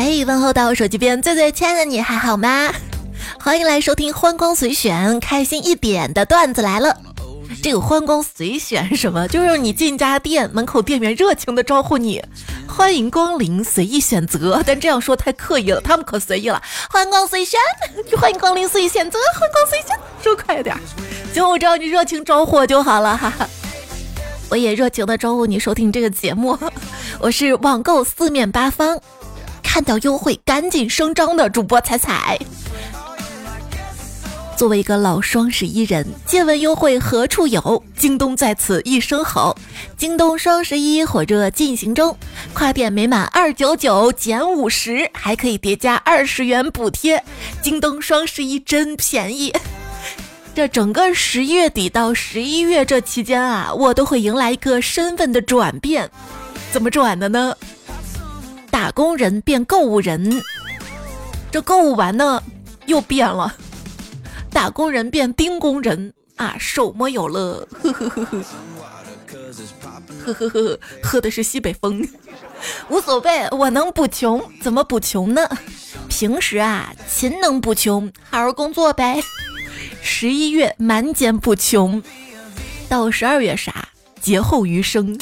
嘿，问候到手机边最最亲爱的你还好吗？欢迎来收听欢光随选，开心一点的段子来了。这个欢光随选什么？就是你进家店门口，店员热情的招呼你，欢迎光临，随意选择。但这样说太刻意了，他们可随意了。欢光随选，欢迎光临，随意选择。欢光随选，说快点。行，我知道你热情招呼就好了，哈哈。我也热情的招呼你收听这个节目。我是网购四面八方，看到优惠赶紧声张的主播彩彩。作为一个老双十一人，借问优惠何处有？京东在此一声吼！京东双十一火热进行中，跨店每满二九九减五十，还可以叠加二十元补贴。京东双十一真便宜！这整个十一月底到十一月这期间啊，我都会迎来一个身份的转变。怎么转的呢？打工人变购物人，这购物完呢，又变了。打工人变丁工人啊，手摸有乐，呵呵呵呵，呵呵呵，喝的是西北风，无所谓，我能补穷，怎么补穷呢？平时啊，勤能补穷，好好工作呗。十一月满减补穷，到十二月啥？劫后余生。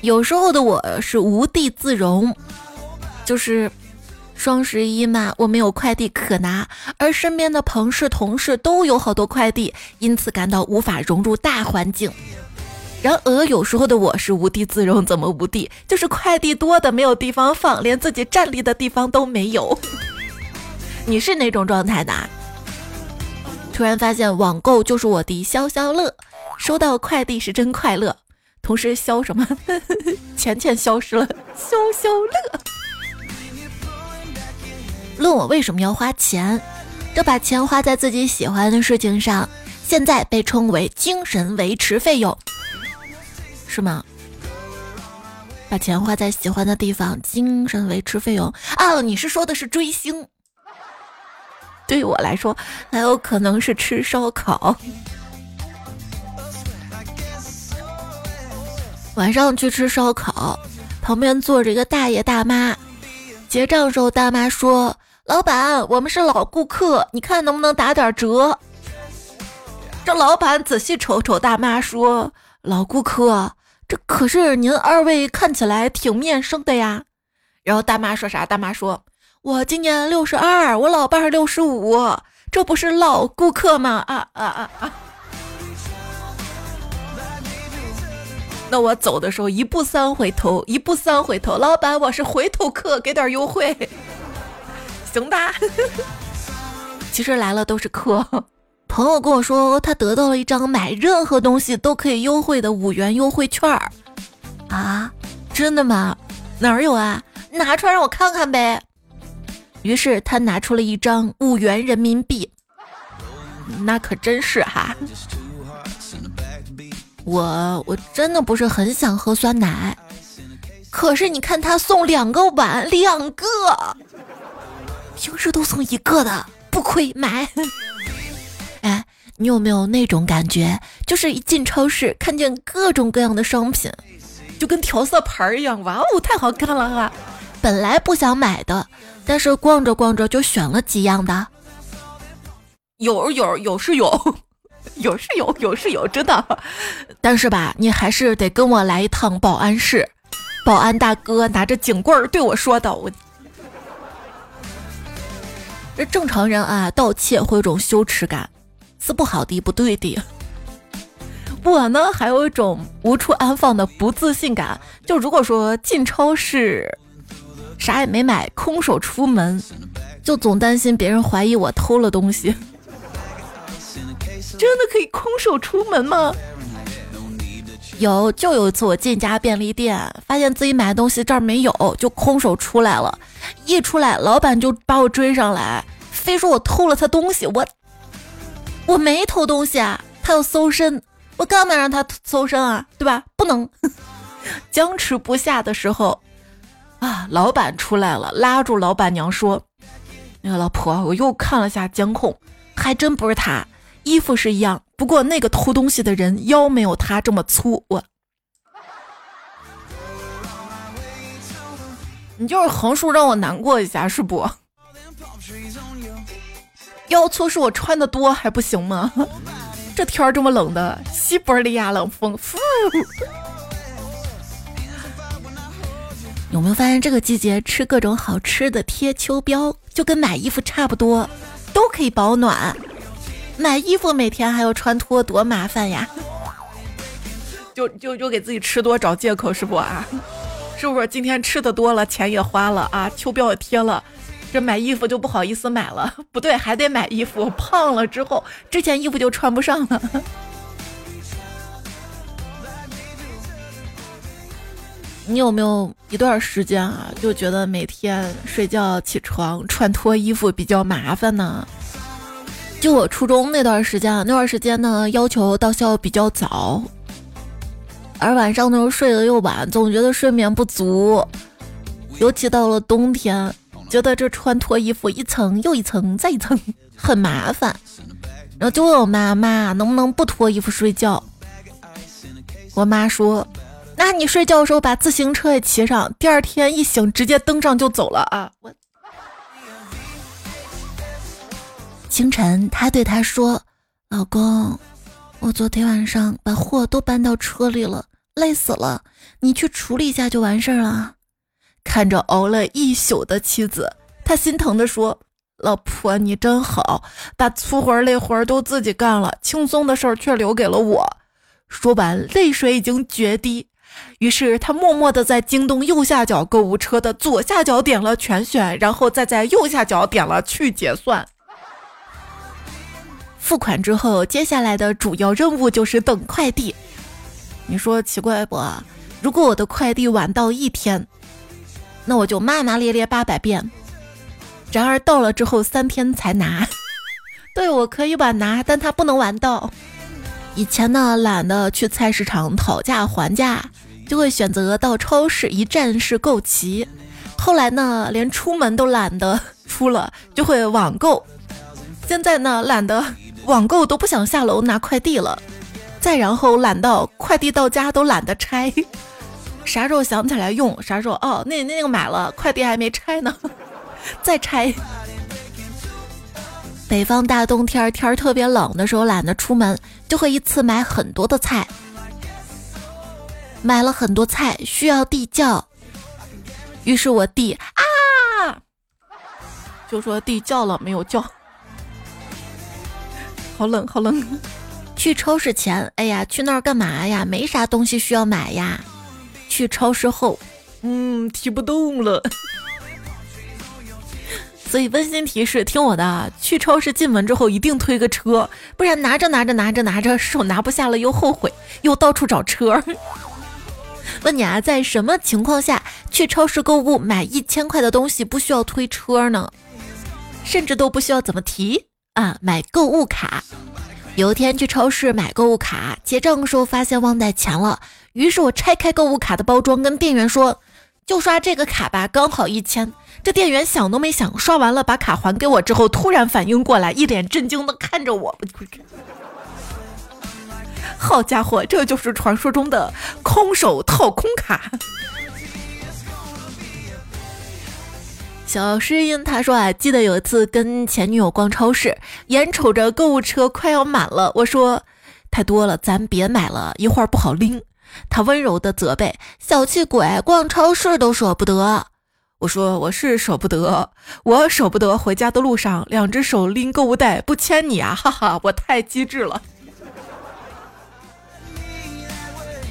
有时候的我是无地自容，就是。双十一嘛，我没有快递可拿，而身边的同事、同事都有好多快递，因此感到无法融入大环境。然而有时候的我是无地自容，怎么无地？就是快递多的没有地方放，连自己站立的地方都没有。你是哪种状态的？突然发现网购就是我的消消乐，收到快递是真快乐。同时消什么？钱钱消失了，消消乐。问我为什么要花钱？这把钱花在自己喜欢的事情上，现在被称为精神维持费用，是吗？把钱花在喜欢的地方，精神维持费用啊？你是说的是追星？对于我来说，还有可能是吃烧烤。晚上去吃烧烤，旁边坐着一个大爷大妈，结账时候大妈说。老板，我们是老顾客，你看能不能打点折？这老板仔细瞅瞅大妈，说：“老顾客，这可是您二位看起来挺面生的呀。”然后大妈说啥？大妈说：“我今年六十二，我老伴儿六十五，这不是老顾客吗？”啊啊啊啊！那我走的时候一步三回头，一步三回头，老板，我是回头客，给点优惠。行吧，其实来了都是客。朋友跟我说，他得到了一张买任何东西都可以优惠的五元优惠券儿。啊，真的吗？哪儿有啊？拿出来让我看看呗。于是他拿出了一张五元人民币。那可真是哈。我我真的不是很想喝酸奶，可是你看他送两个碗，两个。平时都送一个的，不亏买。哎，你有没有那种感觉？就是一进超市，看见各种各样的商品，就跟调色盘一样，哇哦，太好看了哈！本来不想买的，但是逛着逛着就选了几样的。有有有是有，有是有，有是有，真的。但是吧，你还是得跟我来一趟保安室。保安大哥拿着警棍对我说道：“我。”这正常人啊，盗窃会有种羞耻感，是不好的，不对的。我呢，还有一种无处安放的不自信感。就如果说进超市，啥也没买，空手出门，就总担心别人怀疑我偷了东西。真的可以空手出门吗？有，就有一次我进家便利店，发现自己买的东西这儿没有，就空手出来了。一出来，老板就把我追上来，非说我偷了他东西。我我没偷东西啊，他要搜身，我干嘛让他搜身啊？对吧？不能。僵持不下的时候，啊，老板出来了，拉住老板娘说：“那个老婆，我又看了下监控，还真不是他，衣服是一样，不过那个偷东西的人腰没有他这么粗。”我。你就是横竖让我难过一下是不？腰粗是我穿的多还不行吗？这天儿这么冷的，西伯利亚冷风，呼！有没有发现这个季节吃各种好吃的贴秋膘，就跟买衣服差不多，都可以保暖。买衣服每天还要穿脱，多麻烦呀！就就就给自己吃多找借口是不啊？是不是今天吃的多了，钱也花了啊，秋膘也贴了？这买衣服就不好意思买了，不对，还得买衣服。胖了之后，这件衣服就穿不上了。你有没有一段时间啊，就觉得每天睡觉起床穿脱衣服比较麻烦呢？就我初中那段时间，那段时间呢，要求到校比较早，而晚上的时候睡得又晚，总觉得睡眠不足，尤其到了冬天。觉得这穿脱衣服一层又一层再一层很麻烦，然后就问我妈妈能不能不脱衣服睡觉。我妈说：“那你睡觉的时候把自行车也骑上，第二天一醒直接登上就走了啊。”我清晨，他对他说：“老公，我昨天晚上把货都搬到车里了，累死了，你去处理一下就完事儿了。”看着熬了一宿的妻子，他心疼地说：“老婆，你真好，把粗活累活都自己干了，轻松的事儿却留给了我。”说完，泪水已经决堤。于是他默默地在京东右下角购物车的左下角点了全选，然后再在右下角点了去结算。付款之后，接下来的主要任务就是等快递。你说奇怪不？如果我的快递晚到一天？那我就骂骂咧咧八百遍。然而到了之后三天才拿，对我可以晚拿，但他不能晚到。以前呢懒得去菜市场讨价还价，就会选择到超市一站式购齐。后来呢连出门都懒得 出了，就会网购。现在呢懒得网购都不想下楼拿快递了。再然后懒到快递到家都懒得拆。啥时候想起来用？啥时候哦？那那个买了，快递还没拆呢，再拆。北方大冬天，天儿特别冷的时候，懒得出门，就会一次买很多的菜。买了很多菜，需要地窖，于是我弟啊，就说地窖了没有叫，好冷好冷。去超市前，哎呀，去那儿干嘛呀？没啥东西需要买呀。去超市后，嗯，提不动了，所以温馨提示：听我的，去超市进门之后一定推个车，不然拿着拿着拿着拿着手拿不下了，又后悔，又到处找车。问你啊，在什么情况下去超市购物买一千块的东西不需要推车呢？甚至都不需要怎么提啊？买购物卡。有一天去超市买购物卡，结账的时候发现忘带钱了。于是我拆开购物卡的包装，跟店员说：“就刷这个卡吧，刚好一千。”这店员想都没想，刷完了把卡还给我之后，突然反应过来，一脸震惊的看着我。好家伙，这就是传说中的空手套空卡。小诗音他说啊，记得有一次跟前女友逛超市，眼瞅着购物车快要满了，我说：“太多了，咱别买了，一会儿不好拎。”他温柔的责备：“小气鬼，逛超市都舍不得。”我说：“我是舍不得，我舍不得回家的路上两只手拎购物袋不牵你啊！”哈哈，我太机智了。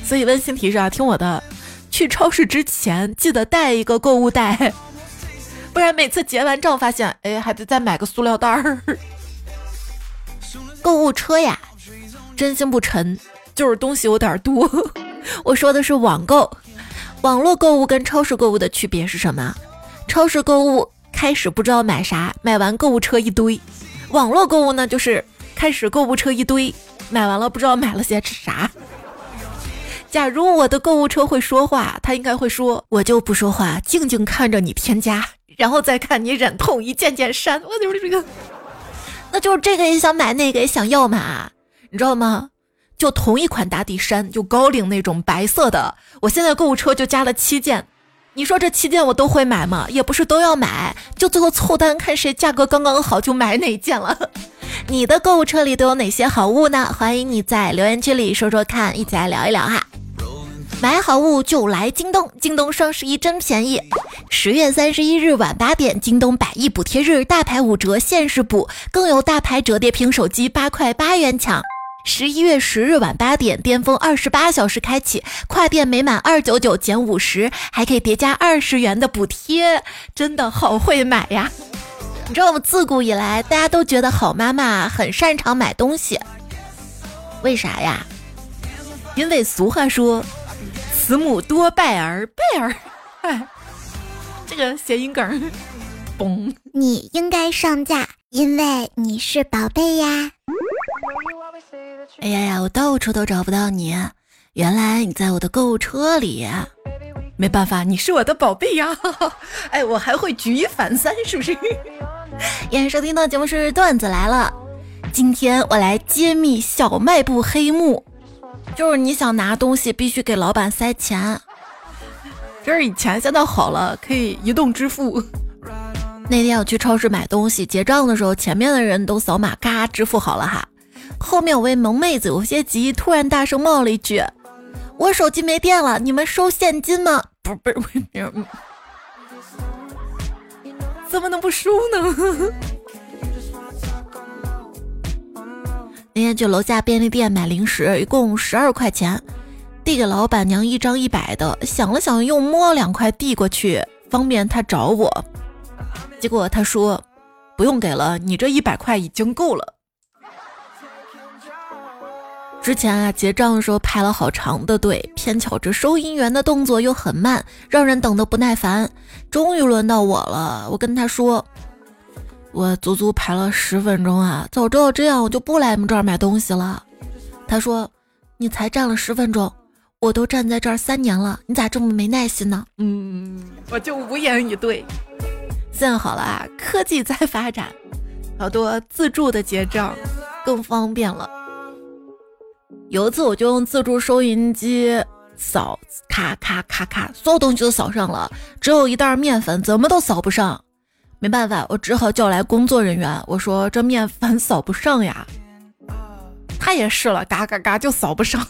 所以温馨提示啊，听我的，去超市之前记得带一个购物袋，不然每次结完账发现，哎，还得再买个塑料袋儿。购物车呀，真心不沉，就是东西有点多。我说的是网购，网络购物跟超市购物的区别是什么？超市购物开始不知道买啥，买完购物车一堆；网络购物呢，就是开始购物车一堆，买完了不知道买了些啥。假如我的购物车会说话，它应该会说：“我就不说话，静静看着你添加，然后再看你忍痛一件件删。”我就是这个，那就是这个也想买，那个也想要嘛，你知道吗？就同一款打底衫，就高领那种白色的，我现在购物车就加了七件，你说这七件我都会买吗？也不是都要买，就最后凑单看谁价格刚刚好就买哪件了。你的购物车里都有哪些好物呢？欢迎你在留言区里说说看，一起来聊一聊哈。买好物就来京东，京东双十一真便宜。十月三十一日晚八点，京东百亿补贴日，大牌五折限时补，更有大牌折叠屏手机八块八元抢。十一月十日晚八点，巅峰二十八小时开启，跨店每满二九九减五十，还可以叠加二十元的补贴，真的好会买呀！你知道吗？自古以来，大家都觉得好妈妈很擅长买东西，为啥呀？因为俗话说。慈母多败儿，败儿，哎，这个谐音梗，嘣！你应该上架，因为你是宝贝呀。哎呀呀，我到处都找不到你，原来你在我的购物车里。没办法，你是我的宝贝呀。哎，我还会举一反三，是不是？欢迎收听的节目是段子来了，今天我来揭秘小卖部黑幕。就是你想拿东西，必须给老板塞钱。这是以前，现在好了，可以移动支付。那天我去超市买东西，结账的时候，前面的人都扫码，嘎支付好了哈。后面有位萌妹子有些急，突然大声冒了一句：“我手机没电了，你们收现金吗？” 不是不不，怎么能不收呢？那天去楼下便利店买零食，一共十二块钱，递给老板娘一张一百的，想了想又摸两块递过去，方便他找我。结果他说不用给了，你这一百块已经够了。之前啊结账的时候排了好长的队，偏巧这收银员的动作又很慢，让人等得不耐烦。终于轮到我了，我跟他说。我足足排了十分钟啊！早知道这样，我就不来你们这儿买东西了。他说：“你才站了十分钟，我都站在这儿三年了，你咋这么没耐心呢？”嗯，我就无言以对。现在好了啊，科技在发展，好多自助的结账更方便了。有一次我就用自助收银机扫，咔咔咔咔，所有东西都扫上了，只有一袋面粉怎么都扫不上。没办法，我只好叫来工作人员。我说：“这面粉 扫不上呀。”他也试了，嘎嘎嘎就扫不上。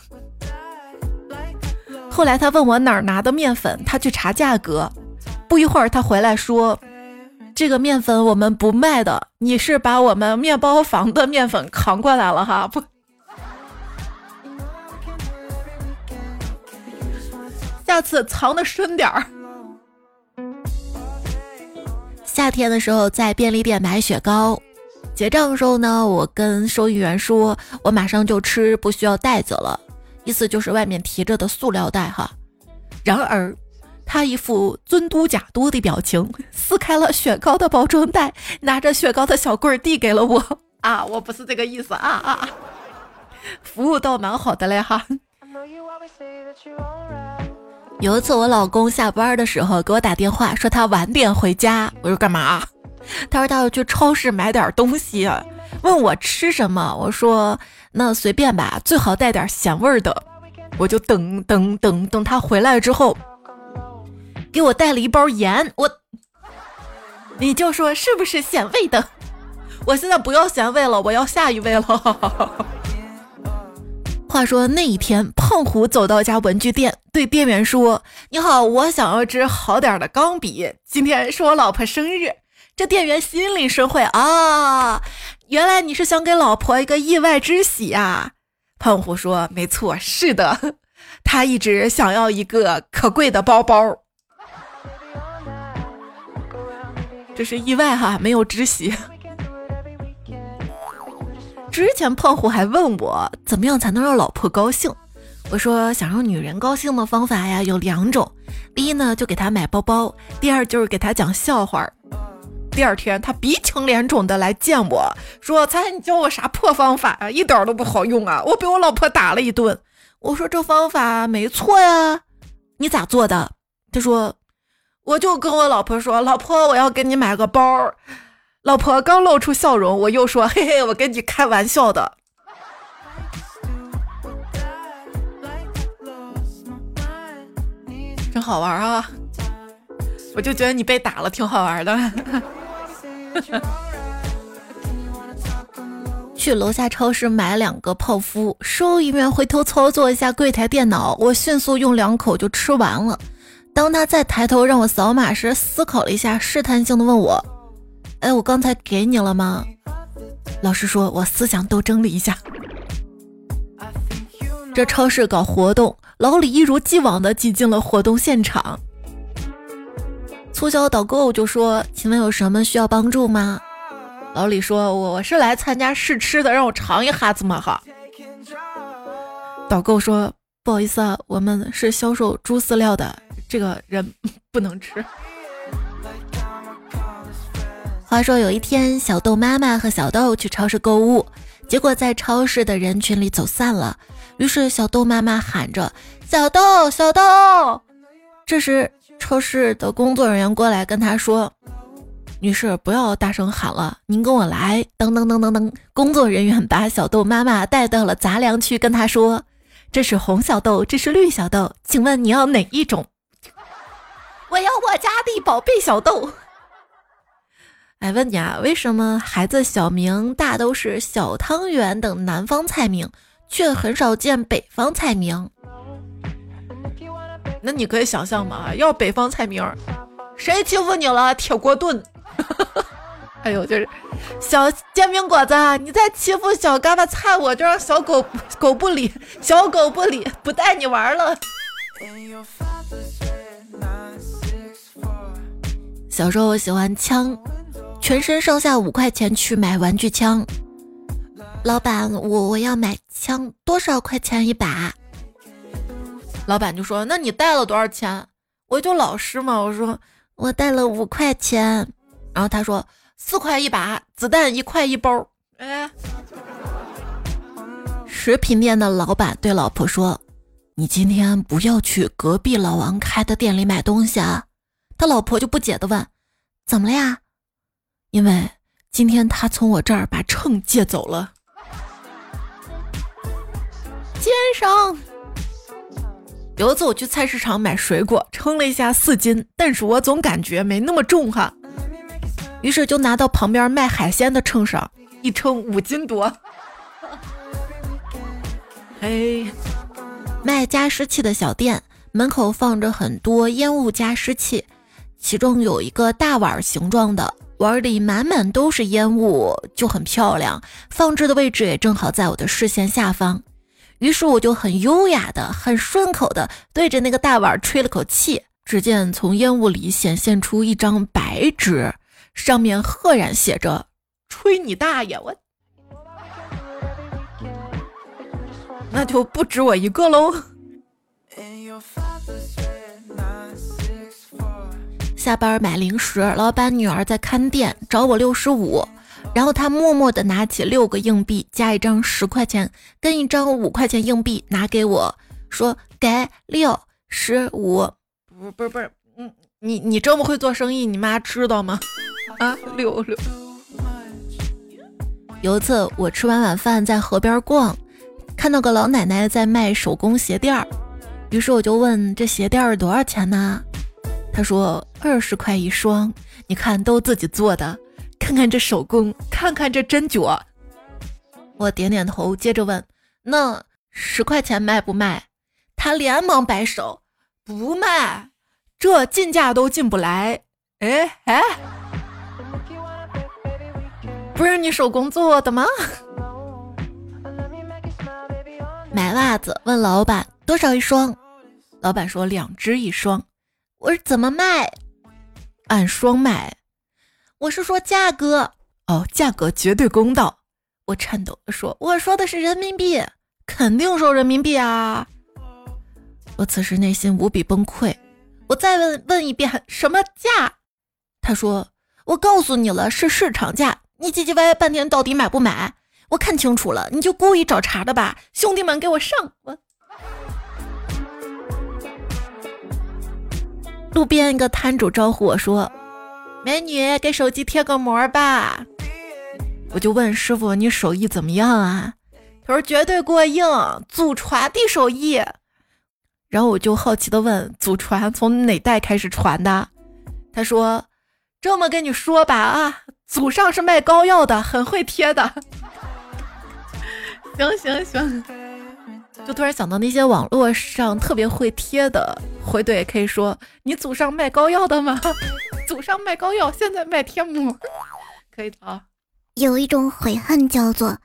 后来他问我哪儿拿的面粉，他去查价格。不一会儿他回来说：“这个面粉我们不卖的，你是把我们面包房的面粉扛过来了哈？不，下次藏的深点儿。”夏天的时候，在便利店买雪糕，结账的时候呢，我跟收银员说，我马上就吃，不需要袋子了，意思就是外面提着的塑料袋哈。然而，他一副尊嘟假嘟的表情，撕开了雪糕的包装袋，拿着雪糕的小棍递给了我。啊，我不是这个意思啊啊！服务倒蛮好的嘞哈。有一次，我老公下班的时候给我打电话，说他晚点回家。我说干嘛？他说他要去超市买点东西，问我吃什么。我说那随便吧，最好带点咸味的。我就等等等等他回来之后，给我带了一包盐。我，你就说是不是咸味的？我现在不要咸味了，我要下一位了。话说那一天，胖虎走到一家文具店，对店员说：“你好，我想要支好点的钢笔。今天是我老婆生日。”这店员心领神会啊，原来你是想给老婆一个意外之喜啊！胖虎说：“没错，是的，他一直想要一个可贵的包包。”这是意外哈，没有知喜。之前胖虎还问我怎么样才能让老婆高兴，我说想让女人高兴的方法呀有两种，第一呢就给她买包包，第二就是给她讲笑话。第二天他鼻青脸肿的来见我说：“猜你教我啥破方法啊？一点都不好用啊！我被我老婆打了一顿。”我说这方法没错呀，你咋做的？他说我就跟我老婆说，老婆我要给你买个包。老婆刚露出笑容，我又说：“ 嘿嘿，我跟你开玩笑的，真好玩啊！”我就觉得你被打了挺好玩的。去楼下超市买两个泡芙，收银员回头操作一下柜台电脑，我迅速用两口就吃完了。当他再抬头让我扫码时，思考了一下，试探性的问我：“哎，我刚才给你了吗？”老实说，我思想斗争了一下。这超市搞活动，老李一如既往的挤进了活动现场。促销导购就说：“请问有什么需要帮助吗？”老李说：“我我是来参加试吃的，让我尝一哈子嘛哈。”导购说：“不好意思啊，我们是销售猪饲料的，这个人不能吃。”话说有一天，小豆妈妈和小豆去超市购物，结果在超市的人群里走散了。于是小豆妈妈喊着：“小豆，小豆！”这时超市的工作人员过来跟他说。女士，不要大声喊了，您跟我来。噔噔噔噔噔，工作人员把小豆妈妈带到了杂粮区，跟她说：“这是红小豆，这是绿小豆，请问你要哪一种？”我要我家的宝贝小豆。哎，问你啊，为什么孩子小名大都是小汤圆等南方菜名，却很少见北方菜名？那你可以想象嘛，要北方菜名，谁欺负你了？铁锅炖。哎呦，就是小煎饼果子，你再欺负小嘎巴菜，我就让小狗狗不理，小狗不理，不带你玩了。小时候我喜欢枪，全身上下五块钱去买玩具枪。老板，我我要买枪，多少块钱一把？老板就说：“那你带了多少钱？”我就老实嘛，我说我带了五块钱。然后他说四块一把，子弹一块一包。哎，食品店的老板对老婆说：“你今天不要去隔壁老王开的店里买东西啊。”他老婆就不解的问：“怎么了呀？”因为今天他从我这儿把秤借走了。肩上有一次我去菜市场买水果，称了一下四斤，但是我总感觉没那么重哈。于是就拿到旁边卖海鲜的秤上一称五斤多。嘿，卖加湿器的小店门口放着很多烟雾加湿器，其中有一个大碗形状的，碗里满满都是烟雾，就很漂亮。放置的位置也正好在我的视线下方。于是我就很优雅的、很顺口的对着那个大碗吹了口气，只见从烟雾里显现出一张白纸。上面赫然写着“吹你大爷”，我那就不止我一个喽。In your 下班买零食，老板女儿在看店，找我六十五，然后他默默的拿起六个硬币，加一张十块钱，跟一张五块钱硬币拿给我，说：“给六十五。”不不是不是，嗯，你你这么会做生意，你妈知道吗？啊，六六。有一次我吃完晚饭在河边逛，看到个老奶奶在卖手工鞋垫儿，于是我就问这鞋垫儿多少钱呢？他说二十块一双，你看都自己做的，看看这手工，看看这针脚。我点点头，接着问那十块钱卖不卖？他连忙摆手，不卖，这进价都进不来。哎哎。不是你手工做的吗？买袜子问老板多少一双，老板说两只一双。我说怎么卖？按双卖。我是说价格哦，价格绝对公道。我颤抖的说，我说的是人民币，肯定收人民币啊。我此时内心无比崩溃。我再问问一遍，什么价？他说我告诉你了，是市场价。你唧唧歪歪半天，到底买不买？我看清楚了，你就故意找茬的吧！兄弟们，给我上！我路边一个摊主招呼我说：“美女，给手机贴个膜吧。”我就问师傅：“你手艺怎么样啊？”他说：“绝对过硬，祖传的手艺。”然后我就好奇的问：“祖传从哪代开始传的？”他说：“这么跟你说吧啊，祖上是卖膏药的，很会贴的。”行 行行，就突然想到那些网络上特别会贴的回怼，可以说你祖上卖膏药的吗？祖上卖膏药，现在卖贴膜，可以的啊。有一种悔恨叫做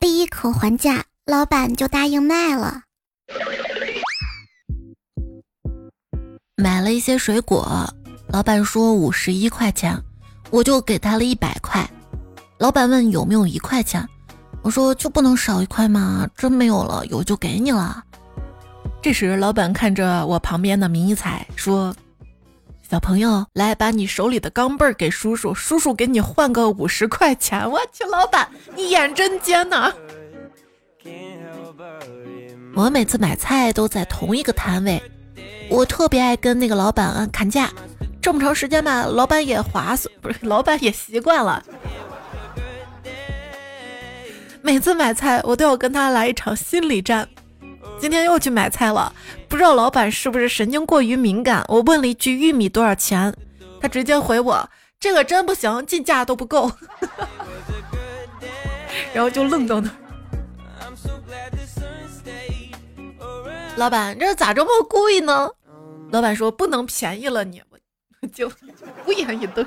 第一口还价，老板就答应卖了。买了一些水果，老板说五十一块钱，我就给他了一百块。老板问有没有一块钱，我说就不能少一块吗？真没有了，有就给你了。这时老板看着我旁边的迷彩说。小朋友，来把你手里的钢镚儿给叔叔，叔叔给你换个五十块钱。我去，老板，你眼真尖呐！我每次买菜都在同一个摊位，我特别爱跟那个老板砍价。这么长时间吧，老板也划算，不是，老板也习惯了。每次买菜，我都要跟他来一场心理战。今天又去买菜了，不知道老板是不是神经过于敏感？我问了一句玉米多少钱，他直接回我这个真不行，进价都不够，然后就愣到那。老板，这咋这么贵呢？老板说不能便宜了你，我就无言以对。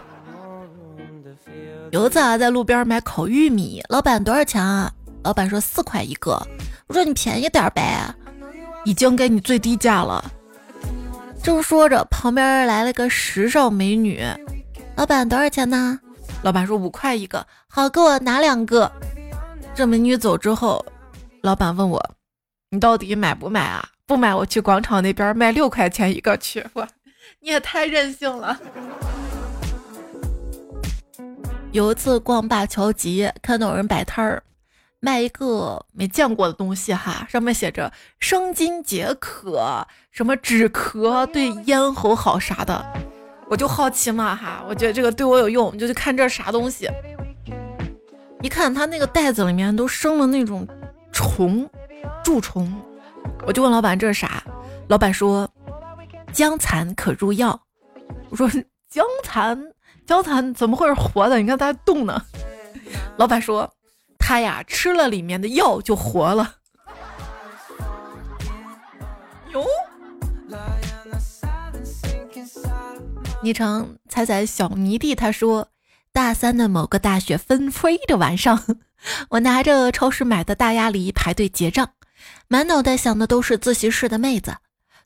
有一次啊，在路边买烤玉米，老板多少钱啊？老板说四块一个，我说你便宜点呗。已经给你最低价了。正说着，旁边来了个时尚美女。老板多少钱呢？老板说五块一个。好，给我拿两个。这美女走之后，老板问我：“你到底买不买啊？不买，我去广场那边卖六块钱一个去。”我，你也太任性了。有一次逛灞桥集，看到有人摆摊儿。卖一个没见过的东西哈，上面写着生津解渴，什么止咳，对咽喉好啥的，我就好奇嘛哈，我觉得这个对我有用，就去看这啥东西。一看他那个袋子里面都生了那种虫，蛀虫，我就问老板这是啥，老板说姜蚕可入药。我说姜蚕，姜蚕怎么会是活的？你看它还动呢。老板说。他呀，吃了里面的药就活了。哟，昵称猜猜小泥地，他说，大三的某个大雪纷飞的晚上，我拿着超市买的大鸭梨排队结账，满脑袋想的都是自习室的妹子。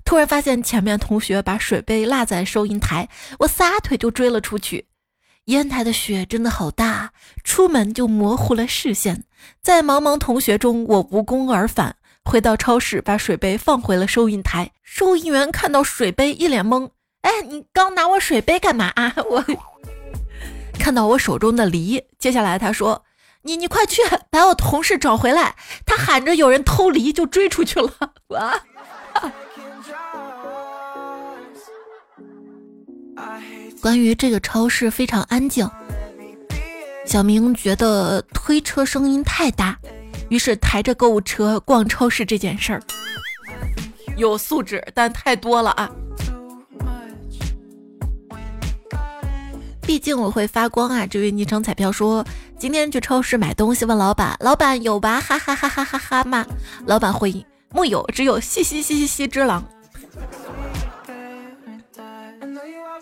突然发现前面同学把水杯落在收银台，我撒腿就追了出去。烟台的雪真的好大，出门就模糊了视线。在茫茫同学中，我无功而返，回到超市，把水杯放回了收银台。收银员看到水杯，一脸懵：“哎，你刚拿我水杯干嘛啊？” 我看到我手中的梨，接下来他说：“你你快去把我同事找回来。”他喊着有人偷梨，就追出去了。哇！关于这个超市非常安静，小明觉得推车声音太大，于是抬着购物车逛超市这件事儿有素质，但太多了啊！毕竟我会发光啊！这位昵称彩票说今天去超市买东西，问老板：“老板有吧？”哈哈哈哈哈哈吗？老板回应：“木有，只有嘻嘻嘻嘻嘻之狼。”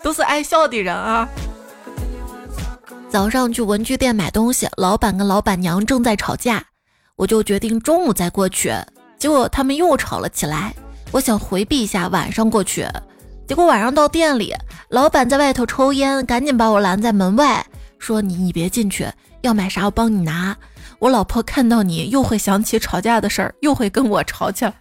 都是爱笑的人啊！早上去文具店买东西，老板跟老板娘正在吵架，我就决定中午再过去。结果他们又吵了起来。我想回避一下，晚上过去。结果晚上到店里，老板在外头抽烟，赶紧把我拦在门外，说：“你你别进去，要买啥我帮你拿。”我老婆看到你，又会想起吵架的事儿，又会跟我吵起来。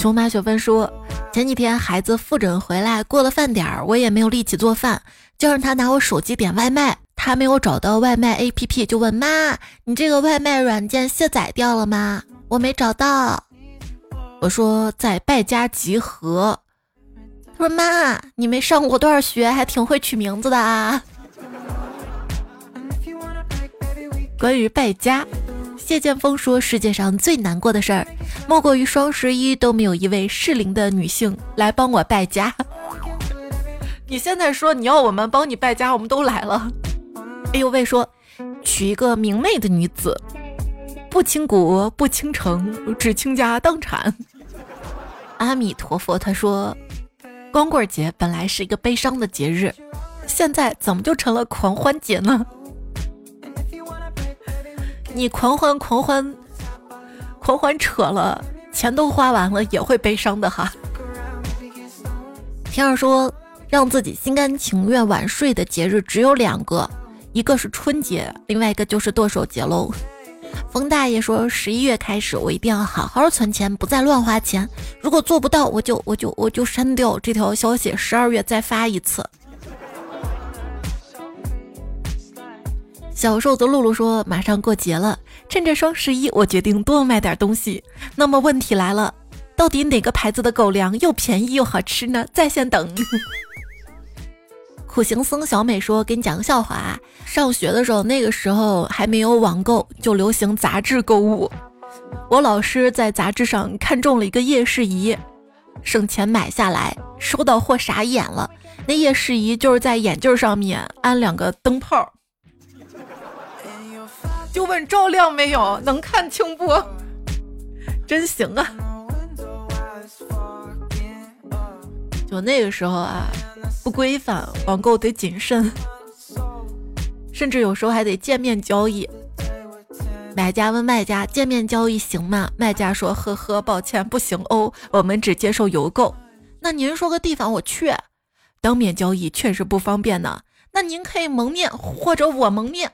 琼马雪芬说：“前几天孩子复诊回来，过了饭点儿，我也没有力气做饭，就让他拿我手机点外卖。他没有找到外卖 APP，就问妈：‘你这个外卖软件卸载掉了吗？’我没找到。我说在败家集合。他说妈，你没上过多少学，还挺会取名字的啊。关于败家。”谢剑锋说：“世界上最难过的事儿，莫过于双十一都没有一位适龄的女性来帮我败家。你现在说你要我们帮你败家，我们都来了。哎呦喂，说娶一个明媚的女子，不倾国不倾城，只倾家荡产。阿弥陀佛，他说，光棍节本来是一个悲伤的节日，现在怎么就成了狂欢节呢？你狂欢狂欢狂欢扯了，钱都花完了，也会悲伤的哈。天儿说，让自己心甘情愿晚睡的节日只有两个。一个是春节，另外一个就是剁手节喽。冯大爷说，十一月开始我一定要好好存钱，不再乱花钱。如果做不到，我就我就我就删掉这条消息，十二月再发一次。小瘦子露露说，马上过节了，趁着双十一，我决定多买点东西。那么问题来了，到底哪个牌子的狗粮又便宜又好吃呢？在线等。苦行僧小美说：“给你讲个笑话啊，上学的时候，那个时候还没有网购，就流行杂志购物。我老师在杂志上看中了一个夜视仪，省钱买下来，收到货傻眼了。那夜视仪就是在眼镜上面安两个灯泡，就问照亮没有，能看清不？真行啊！就那个时候啊。”不规范，网购得谨慎，甚至有时候还得见面交易。买家问卖家：“见面交易行吗？”卖家说：“呵呵，抱歉，不行哦，我们只接受邮购。”那您说个地方我去。当面交易确实不方便呢。那您可以蒙面，或者我蒙面。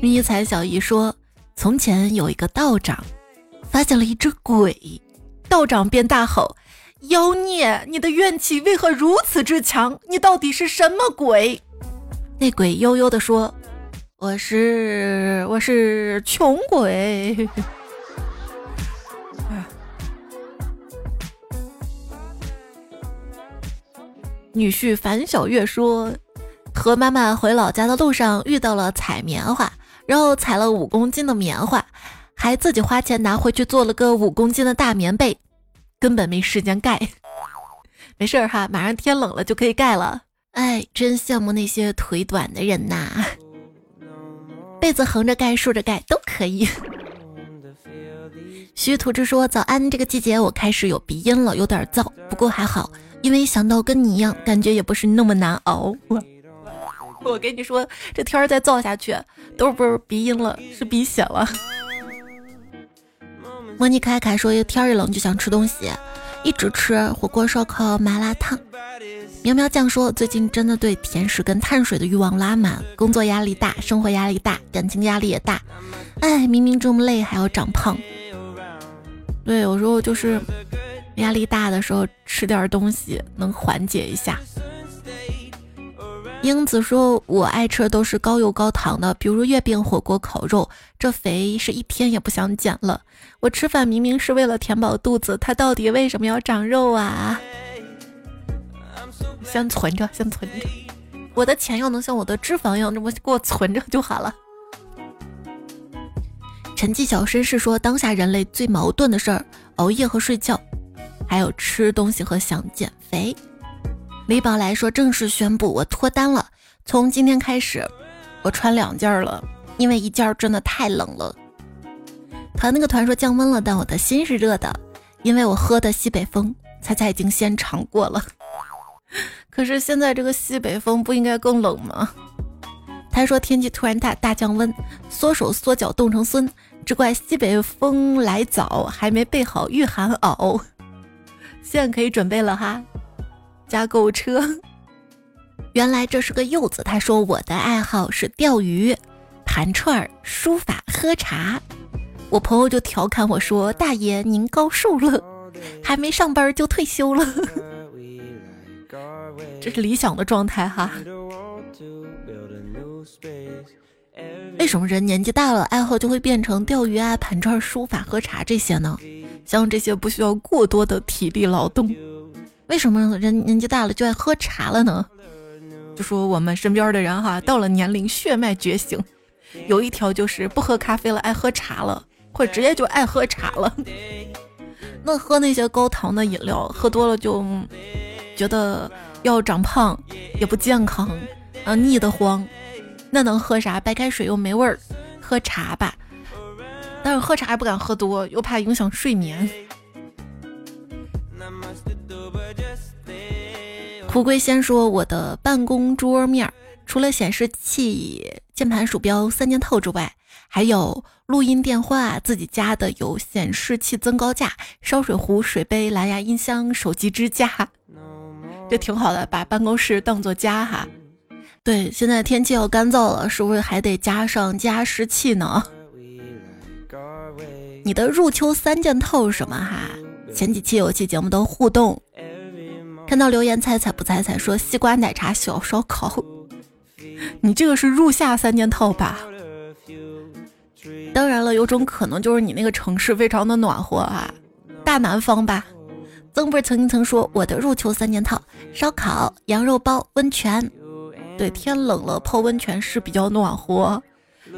迷彩小姨说：“从前有一个道长，发现了一只鬼。”道长便大吼：“妖孽，你的怨气为何如此之强？你到底是什么鬼？”那鬼悠悠地说：“我是我是穷鬼。”女婿樊小月说：“和妈妈回老家的路上遇到了采棉花，然后采了五公斤的棉花。”还自己花钱拿回去做了个五公斤的大棉被，根本没时间盖。没事儿哈，马上天冷了就可以盖了。哎，真羡慕那些腿短的人呐，被子横着盖、竖着盖都可以。徐图之说：“早安，这个季节我开始有鼻音了，有点燥，不过还好，因为想到跟你一样，感觉也不是那么难熬。”我跟你说，这天儿再造下去，都不是鼻音了，是鼻血了。莫妮凯凯说：“天一冷就想吃东西，一直吃火锅、烧烤、麻辣烫。”喵喵酱说：“最近真的对甜食跟碳水的欲望拉满，工作压力大，生活压力大，感情压力也大。哎，明明这么累还要长胖。对，有时候就是压力大的时候吃点东西能缓解一下。”英子说：“我爱吃的都是高油高糖的，比如月饼、火锅、烤肉，这肥是一天也不想减了。我吃饭明明是为了填饱肚子，它到底为什么要长肉啊？先存着，先存着，我的钱要能像我的脂肪一样这么给我存着就好了。”沉寂小绅士说：“当下人类最矛盾的事儿，熬夜和睡觉，还有吃东西和想减肥。”李宝来说：“正式宣布，我脱单了。从今天开始，我穿两件了，因为一件真的太冷了。”团那个团说降温了，但我的心是热的，因为我喝的西北风。猜猜已经先尝过了，可是现在这个西北风不应该更冷吗？他说天气突然大大降温，缩手缩脚冻成孙，只怪西北风来早，还没备好御寒袄。现在可以准备了哈。加购物车，原来这是个柚子。他说我的爱好是钓鱼、盘串、书法、喝茶。我朋友就调侃我说：“大爷您高寿了，还没上班就退休了。”这是理想的状态哈。为什么人年纪大了，爱好就会变成钓鱼啊、盘串、书法、喝茶这些呢？像这些不需要过多的体力劳动。为什么人年纪大了就爱喝茶了呢？就说我们身边的人哈，到了年龄血脉觉醒，有一条就是不喝咖啡了，爱喝茶了，或者直接就爱喝茶了。那喝那些高糖的饮料，喝多了就觉得要长胖，也不健康，啊，腻得慌。那能喝啥？白开水又没味儿，喝茶吧。但是喝茶也不敢喝多，又怕影响睡眠。蒲龟先说：“我的办公桌面除了显示器、键盘、鼠标三件套之外，还有录音电话、自己家的有显示器增高架、烧水壶、水杯、蓝牙音箱、手机支架，这挺好的，把办公室当做家哈。对，现在天气要干燥了，是不是还得加上加湿器呢？”你的入秋三件套是什么哈？前几期有期节目的互动，看到留言猜猜不猜猜说西瓜奶茶小烧烤，你这个是入夏三件套吧？当然了，有种可能就是你那个城市非常的暖和啊，大南方吧。曾不是曾经曾说我的入秋三件套：烧烤、羊肉包、温泉。对，天冷了泡温泉是比较暖和，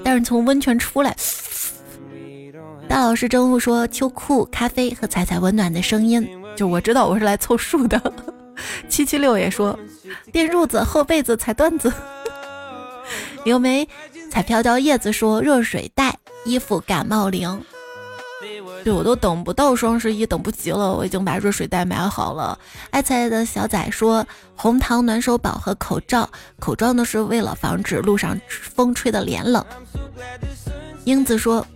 但是从温泉出来。大老师真悟说：“秋裤、咖啡和彩彩温暖的声音，就我知道我是来凑数的。”七七六也说：“垫褥子、厚被子、踩段子。”刘梅彩飘飘叶子说：“热水袋、衣服、感冒灵。”对我都等不到双十一，等不及了，我已经把热水袋买好了。爱菜的小仔说：“红糖暖手宝和口罩，口罩呢是为了防止路上风吹的脸冷。”英子说。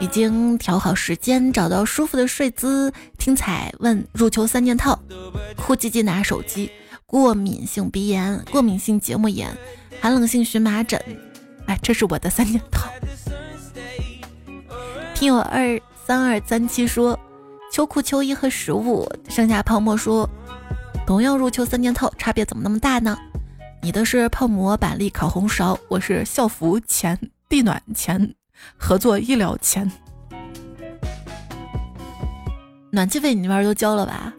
已经调好时间，找到舒服的睡姿。听彩问入秋三件套：哭唧唧拿手机，过敏性鼻炎，过敏性结膜炎，寒冷性荨麻疹。哎，这是我的三件套。听友二三二三七说秋裤、秋衣和食物。剩下泡沫说同样入秋三件套，差别怎么那么大呢？你的是泡馍、板栗、烤红苕，我是校服钱、地暖钱。合作医疗钱，暖气费你那边都交了吧？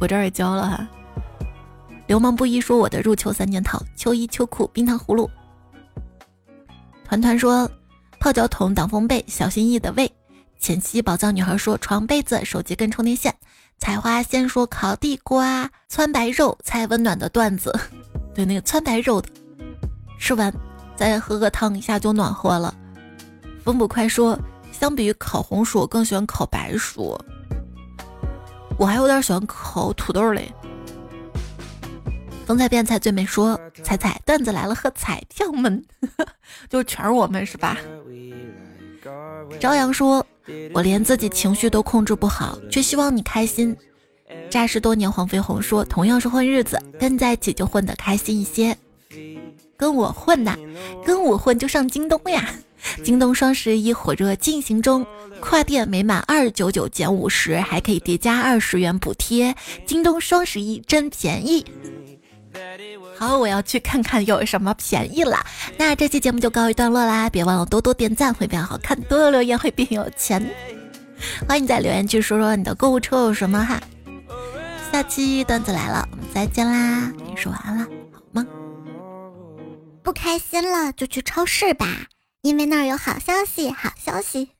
我这儿也交了哈。流氓不一说我的入秋三件套：秋衣、秋裤、冰糖葫芦。团团说泡脚桶、挡风被、小心翼翼的喂。浅汐宝藏女孩说床被子、手机跟充电线。采花先说烤地瓜、汆白肉，猜温暖的段子。对，那个汆白肉的，吃完再喝个汤，一下就暖和了。风不快说，相比于烤红薯，我更喜欢烤白薯。我还有点喜欢烤土豆嘞。风采变彩最美说，彩彩段子来了，喝彩票们，就全是我们是吧？朝阳说，我连自己情绪都控制不好，却希望你开心。扎实多年黄飞鸿说，同样是混日子，跟在一起就混得开心一些。跟我混呐，跟我混就上京东呀。京东双十一火热进行中，跨店每满二九九减五十，还可以叠加二十元补贴。京东双十一真便宜！好，我要去看看有什么便宜了。那这期节目就告一段落啦，别忘了多多点赞会变好看，多多留言会变有钱。欢迎在留言区说说你的购物车有什么哈。下期段子来了，我们再见啦！你说完了好吗？不开心了就去超市吧。因为那儿有好消息，好消息。